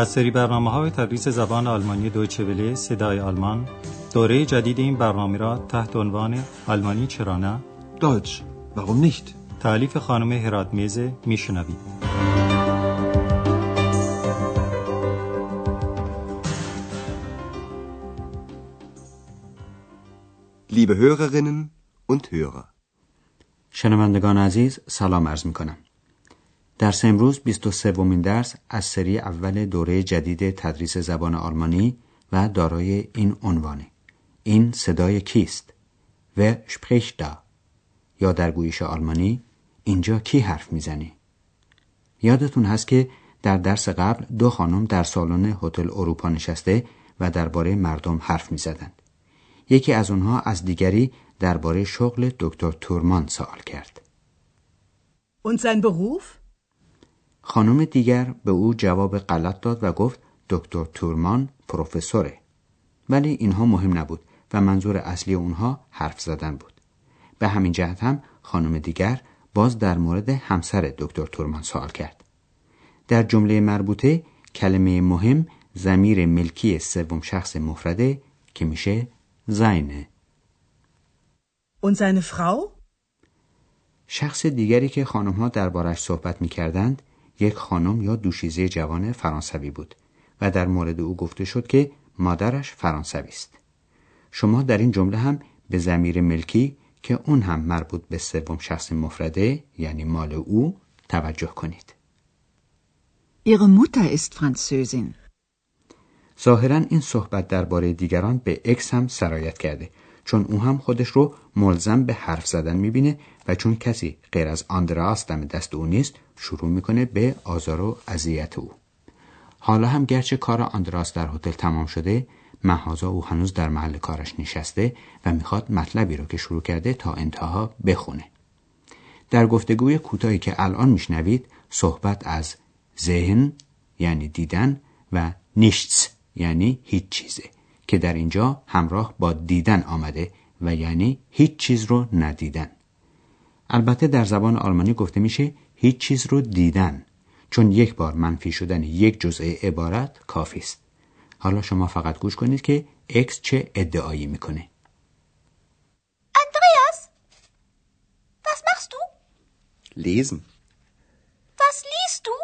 از سری برنامه های تدریس زبان آلمانی دویچه وله صدای آلمان دوره جدید این برنامه را تحت عنوان آلمانی چرا نه Deutsch, warum nicht? تعلیف خانم هرات میزه میشنوید Liebe Hörerinnen und Hörer, شنوندگان عزیز سلام عرض می کنم. درس امروز 23 ومین درس از سری اول دوره جدید تدریس زبان آلمانی و دارای این عنوانه. این صدای کیست؟ و da؟ یا در گویش آلمانی اینجا کی حرف می‌زنه؟ یادتون هست که در درس قبل دو خانم در سالن هتل اروپا نشسته و درباره مردم حرف می‌زدند. یکی از اونها از دیگری درباره شغل دکتر تورمان سوال کرد. Und sein Beruf? خانم دیگر به او جواب غلط داد و گفت دکتر تورمان پروفسوره. ولی اینها مهم نبود و منظور اصلی اونها حرف زدن بود. به همین جهت هم خانم دیگر باز در مورد همسر دکتر تورمان سوال کرد. در جمله مربوطه کلمه مهم زمیر ملکی سوم شخص مفرده که میشه زینه. Und seine Frau? شخص دیگری که خانم ها دربارش صحبت می کردند یک خانم یا دوشیزه جوان فرانسوی بود و در مورد او گفته شد که مادرش فرانسوی است. شما در این جمله هم به زمیر ملکی که اون هم مربوط به سوم شخص مفرده یعنی مال او توجه کنید. Ihre Mutter ist Französin. ظاهرا این صحبت درباره دیگران به اکس هم سرایت کرده چون او هم خودش رو ملزم به حرف زدن می‌بینه و چون کسی غیر از آندراس دم دست او نیست شروع می‌کنه به آزار و اذیت او. حالا هم گرچه کار آندراس در هتل تمام شده محازا او هنوز در محل کارش نشسته و می‌خواد مطلبی رو که شروع کرده تا انتها بخونه. در گفتگوی کوتاهی که الان میشنوید صحبت از ذهن یعنی دیدن و نیشتس یعنی هیچ چیزه. که در اینجا همراه با دیدن آمده و یعنی هیچ چیز رو ندیدن البته در زبان آلمانی گفته میشه هیچ چیز رو دیدن چون یک بار منفی شدن یک جزء عبارت کافی است حالا شما فقط گوش کنید که اکس چه ادعایی می‌کنه Andreas, was machst du? lesen. Was liest du?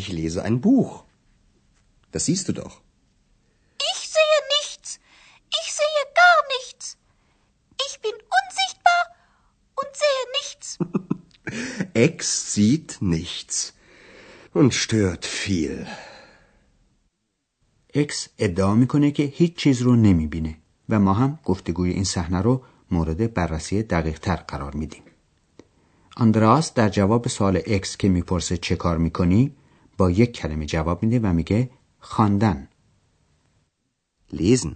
Ich lese ein Buch. Das siehst du doch. Ich sehe nichts. Ich sehe gar nichts. Ich bin unsichtbar und sehe nichts. Ex sieht nichts und stört viel. اکس ادعا می‌کنه که هیچ چیز رو نمی‌بینه و ما هم گفتگوی این صحنه رو مورد بررسی دقیق تر قرار میدیم. آندراس در جواب سوال اکس که می‌پرسه چه کار می‌کنی با یک کلمه جواب میده و میگه خواندن. Lesen.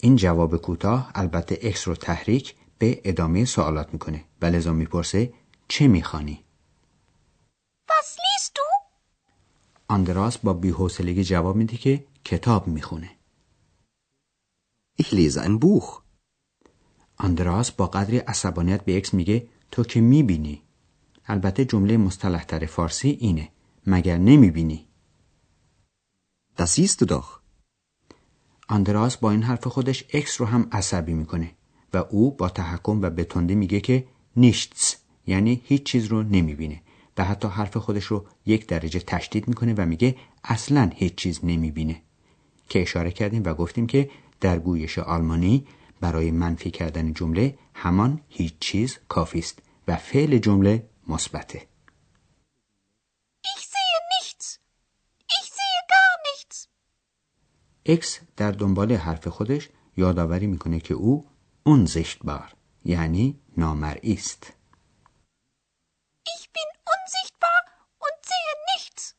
این جواب کوتاه البته اکس رو تحریک به ادامه سوالات می‌کنه و لذا می‌پرسه چه می‌خوانی؟ Was liest du? آندراس با بیحوصلگی جواب میده که کتاب می‌خونه. Ich lese ein Buch. آندراس با قدری عصبانیت به اکس میگه تو که می‌بینی. البته جمله مصطلح تر فارسی اینه مگر نمی‌بینی. Das siehst du doch. آندراس با این حرف خودش اکس رو هم عصبی می‌کنه و او با تحکم و به تندی میگه که nichts یعنی هیچ چیز رو نمی‌بینه و حتی حرف خودش رو یک درجه تشدید می‌کنه و میگه اصلا هیچ چیز نمی‌بینه که اشاره کردیم و گفتیم که در گویش آلمانی برای منفی کردن جمله همان هیچ چیز کافی است و فعل جمله مثبته Ich sehe nichts. Ich sehe gar nichts. اکس در دنبال حرف خودش یادآوری می‌کنه که او اون زشتبار یعنی نامرئی است Ich bin unsichtbar und sehe nichts.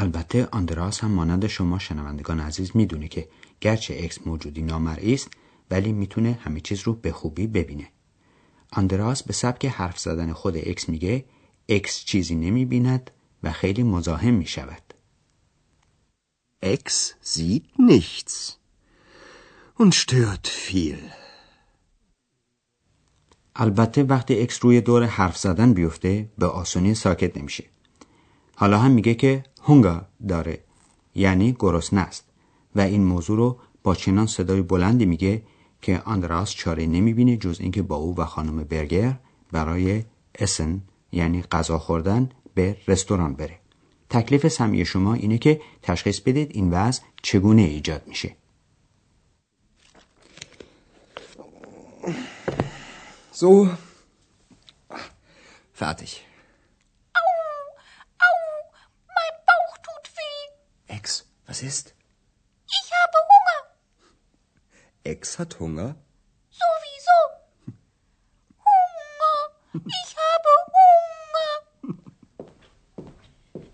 البته آندراس هم مانند شما شنوندگان عزیز می‌دونه که گرچه اکس موجودی نامرئی است ولی می‌تونه همه چیز رو به خوبی ببینه. آندراس به سبک حرف زدن خود اکس میگه اکس چیزی نمی‌بیند و خیلی مزاحم می‌شود. Ex sieht nichts. Und stört viel. البته وقتی اکس روی دور حرف زدن بیفته به آسونی ساکت نمیشه. حالا هم میگه که هونگا داره یعنی گرسنه است و این موضوع رو با چنان صدای بلندی میگه که آندراس چاره نمی‌بینه جز اینکه با او و خانم برگر برای اسن یعنی غذا خوردن به رستوران بره تکلیف سمی شما اینه که تشخیص بدید این وضع چگونه ایجاد میشه So. Fertig. Ex, was ist? Ich habe Hunger. Ex hat Hunger? Sowieso. Hunger. Ich habe Hunger.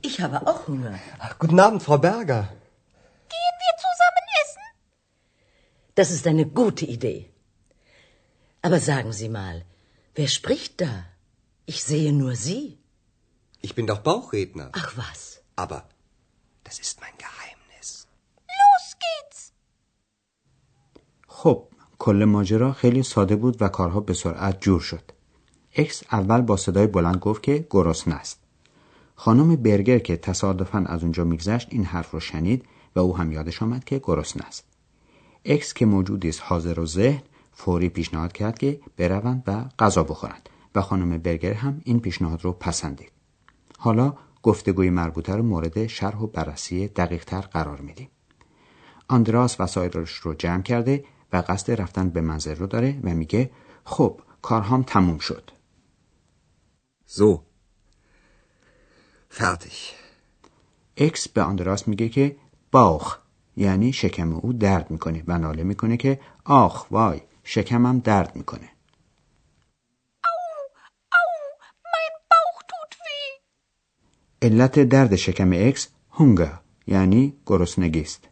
Ich habe auch Hunger. Ach, guten Abend, Frau Berger. Gehen wir zusammen essen? Das ist eine gute Idee. Aber sagen Sie mal, wer spricht da? Ich sehe nur Sie. Ich bin doch Bauchredner. Ach was. Aber das ist mein Geheimnis. Los geht's. خب کل ماجرا خیلی ساده بود و کارها به سرعت جور شد اکس اول با صدای بلند گفت که گرسنه است خانم برگر که تصادفا از اونجا میگذشت این حرف رو شنید و او هم یادش آمد که گرسنه است اکس که موجودی است حاضر و ذهن فوری پیشنهاد کرد که بروند و غذا بخورند و خانم برگر هم این پیشنهاد رو پسندید حالا گفتگوی مربوطه رو مورد شرح و بررسی دقیقتر قرار میدیم آندراس وسایلش رو جمع کرده و قصد رفتن به منزل رو داره و میگه خب کارهام تموم شد So. Fertig. اکس به آندراس میگه که Bauch یعنی شکم او درد می‌کنه و ناله می‌کنه که آخ وای شکمم درد می‌کنه علت درد شکم اکس Hunger یعنی گرسنگی است.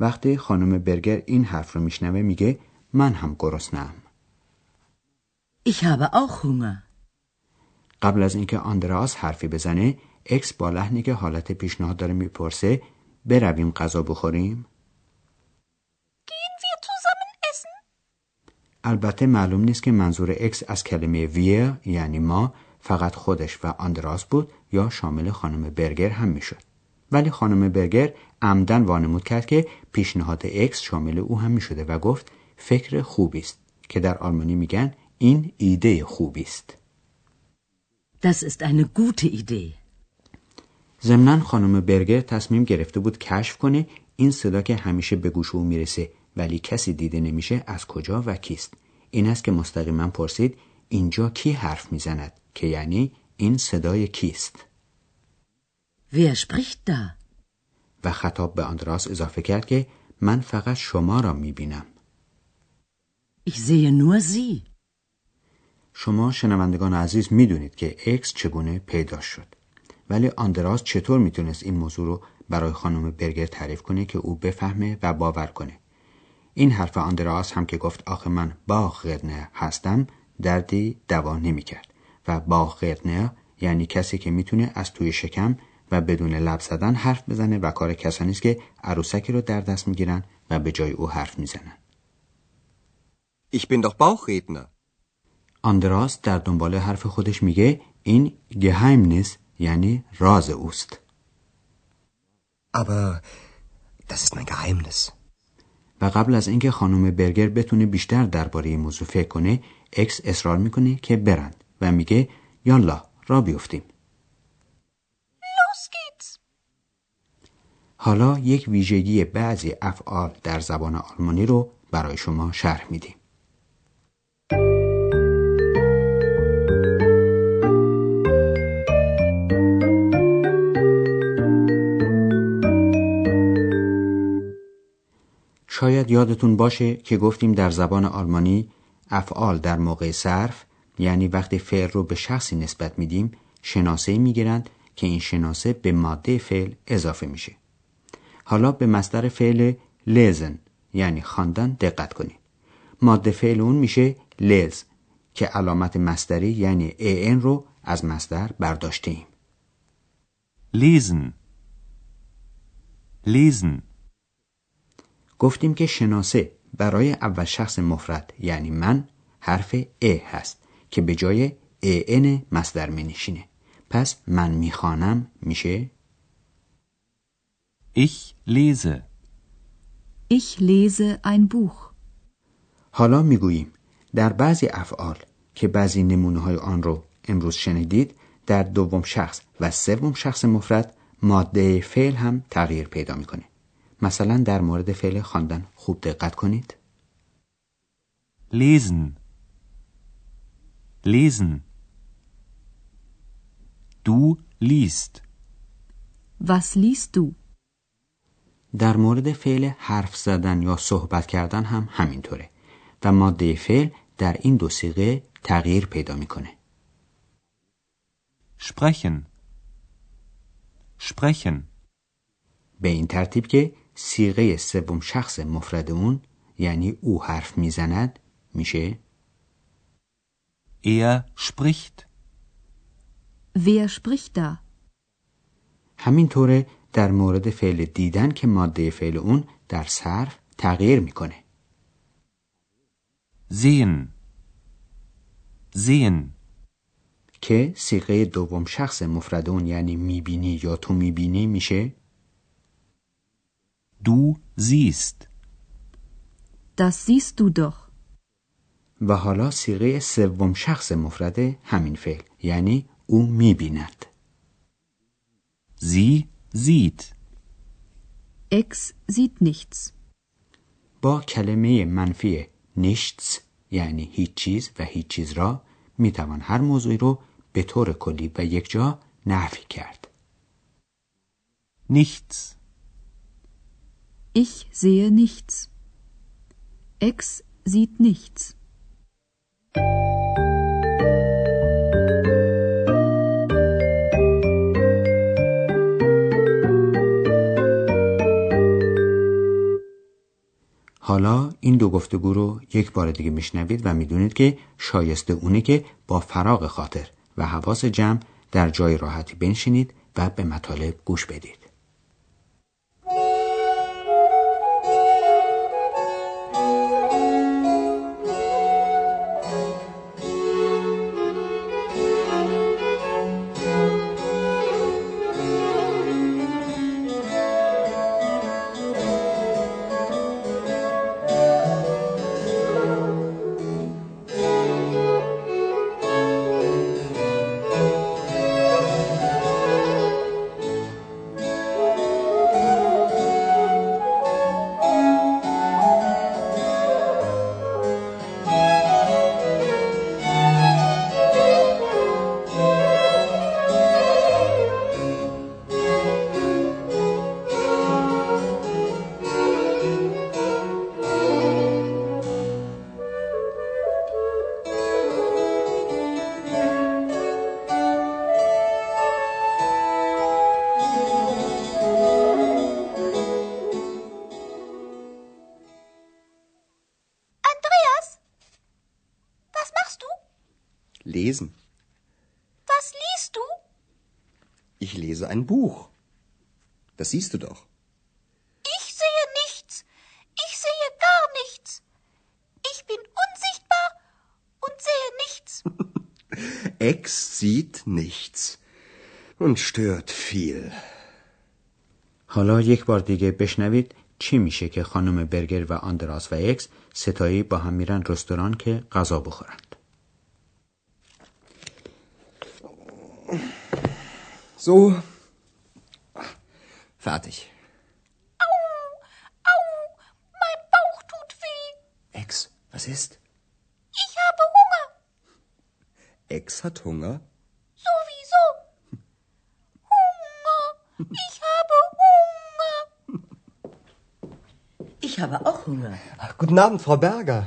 وقتی خانم برگر این حرف رو میشنوه میگه من هم گرسنه‌ام Ich habe auch Hunger. قبل از اینکه آندراس حرفی بزنه اکس با لحنی که حالت پیشنهاد داره می‌پرسه برویم غذا بخوریم البته معلوم نیست که منظور اکس از کلمه wir یعنی ما فقط خودش و آندراس بود یا شامل خانم برگر هم می‌شد. ولی خانم برگر عمدن وانمود کرد که پیشنهاد اکس شامل او هم می‌شده و گفت فکر خوبی است که در آلمانی میگن این ایده خوبی است. Das ist eine gute Idee. ضمنا خانم برگر تصمیم گرفته بود کشف کنه این صدا که همیشه به گوش او می‌رسه. ولی کسی دیده نمیشه از کجا و کیست. این است که مستقیما پرسید اینجا کی حرف می‌زند؟ که یعنی این صدای کیست؟ Wer spricht da? و خطاب به آندراس اضافه کرد که من فقط شما را می‌بینم. Ich sehe nur Sie. شما شنوندگان عزیز می‌دونید که اکس چگونه پیدا شد. ولی آندراس چطور می‌تونست این موضوع رو برای خانم برگر تعریف کنه که او بفهمه و باور کنه؟ این حرف آندراس هم که گفت آخه من باغ هستم دردی دوا نمی‌کرد و باغ یعنی کسی که می‌تونه از توی شکم و بدون لب زدن حرف بزنه و کار کسانی است که عروسکی رو در دست می‌گیرن و به جای او حرف می‌زنن Ich bin doch Bauchredner. آندراس در دنبال حرف خودش میگه این گهیمنس یعنی راز اوست Aber das ist mein Geheimnis. و قبل از اینکه خانم برگر بتونه بیشتر درباره این موضوع فکر کنه اکس اصرار می‌کنه که برند و میگه یالا را بیفتیم. حالا یک ویژگی بعضی افعال در زبان آلمانی رو برای شما شرح میدیم شاید یادتون باشه که گفتیم در زبان آلمانی افعال در موقع صرف یعنی وقتی فعل رو به شخصی نسبت میدیم شناسه می‌گیرند که این شناسه به ماده فعل اضافه میشه. حالا به مصدر فعل لزن یعنی خواندن دقت کنید. ماده فعل اون میشه لز که علامت مصدری یعنی ان رو از مصدر برداشته ایم lesen, lesen, گفتیم که شناسه برای اول شخص مفرد یعنی من حرف ا هست که به جای ان مصدر منشینه پس من می‌خوانم میشه Ich lese. Ich lese ein Buch. حالا می‌گوییم در بعضی افعال که بعضی نمونه های آن رو امروز شنیدید در دوم شخص و سوم شخص مفرد ماده فعل هم تغییر پیدا می‌کنه مثلا در مورد فعل خواندن خوب دقت کنید Lesen. Lesen. Du liest. Was liest du? در مورد فعل حرف زدن یا صحبت کردن هم همینطوره و ماده فعل در این دو سیغه تغییر پیدا می‌کنه Sprechen. Sprechen. به این ترتیب که سیغه سوم شخص مفرد اون یعنی او حرف می‌زند میشه Er spricht. Wer spricht da? همینطوره در مورد فعل دیدن که ماده فعل اون در صرف تغییر می‌کنه Sehen. Sehen. که سیغه دوم شخص مفرد اون یعنی می‌بینی یا تو می‌بینی میشه Du siehst. Das siehst du doch. و حالا سیغه سوم شخص مفرد همین فعل یعنی او می‌بیند Sie sieht. Ex sieht nichts. با کلمه منفی nichts یعنی هیچ چیز و هیچ چیز را می‌توان هر موضوعی رو به طور کلی و یک جا نفی کرد Nichts. Ich sehe nichts. Ex sieht nichts. حالا این دو گفتگو رو یک بار دیگه میشنوید و می‌دونید که شایسته اونه که با فراغ خاطر و حواس جمع در جای راحتی بنشینید و به مطالب گوش بدید Lesen. Was liest du? Ich lese ein Buch. Das siehst du doch. Ich sehe nichts. Ich sehe gar nichts. Ich bin unsichtbar und sehe nichts. Ex sieht nichts und stört viel. حالا یک بار دیگه بشنوید چی میشه که خانم برگر و آندراس و اکس ستایی با هم میرن رستوران که غذا بخورند So. Fertig. Au, au, mein Bauch tut weh. Ex, was ist? Ich habe Hunger. Ex hat Hunger. Sowieso. Hunger. Ich habe Hunger. Ich habe auch Hunger. Guten Abend, Frau Berger.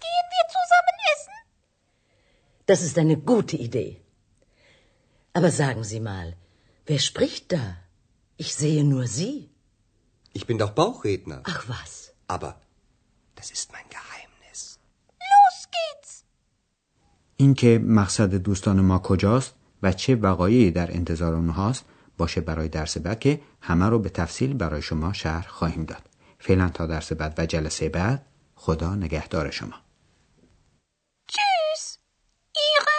Gehen wir zusammen essen? Das ist eine gute Idee. Aber sagen Sie mal, wer spricht da? Ich sehe nur Sie. Ich bin doch Bauchredner. Ach was. Aber das ist mein Geheimnis. Los geht's. اینکه مقصد دوستان ما کجاست و چه وقایعی در انتظار اونهاست باشه برای درس بعد که همه رو به تفصیل برای شما شرح خواهیم داد فعلا تا درس بعد و جلسه بعد خدا نگهدار شما Tschüss. Ihre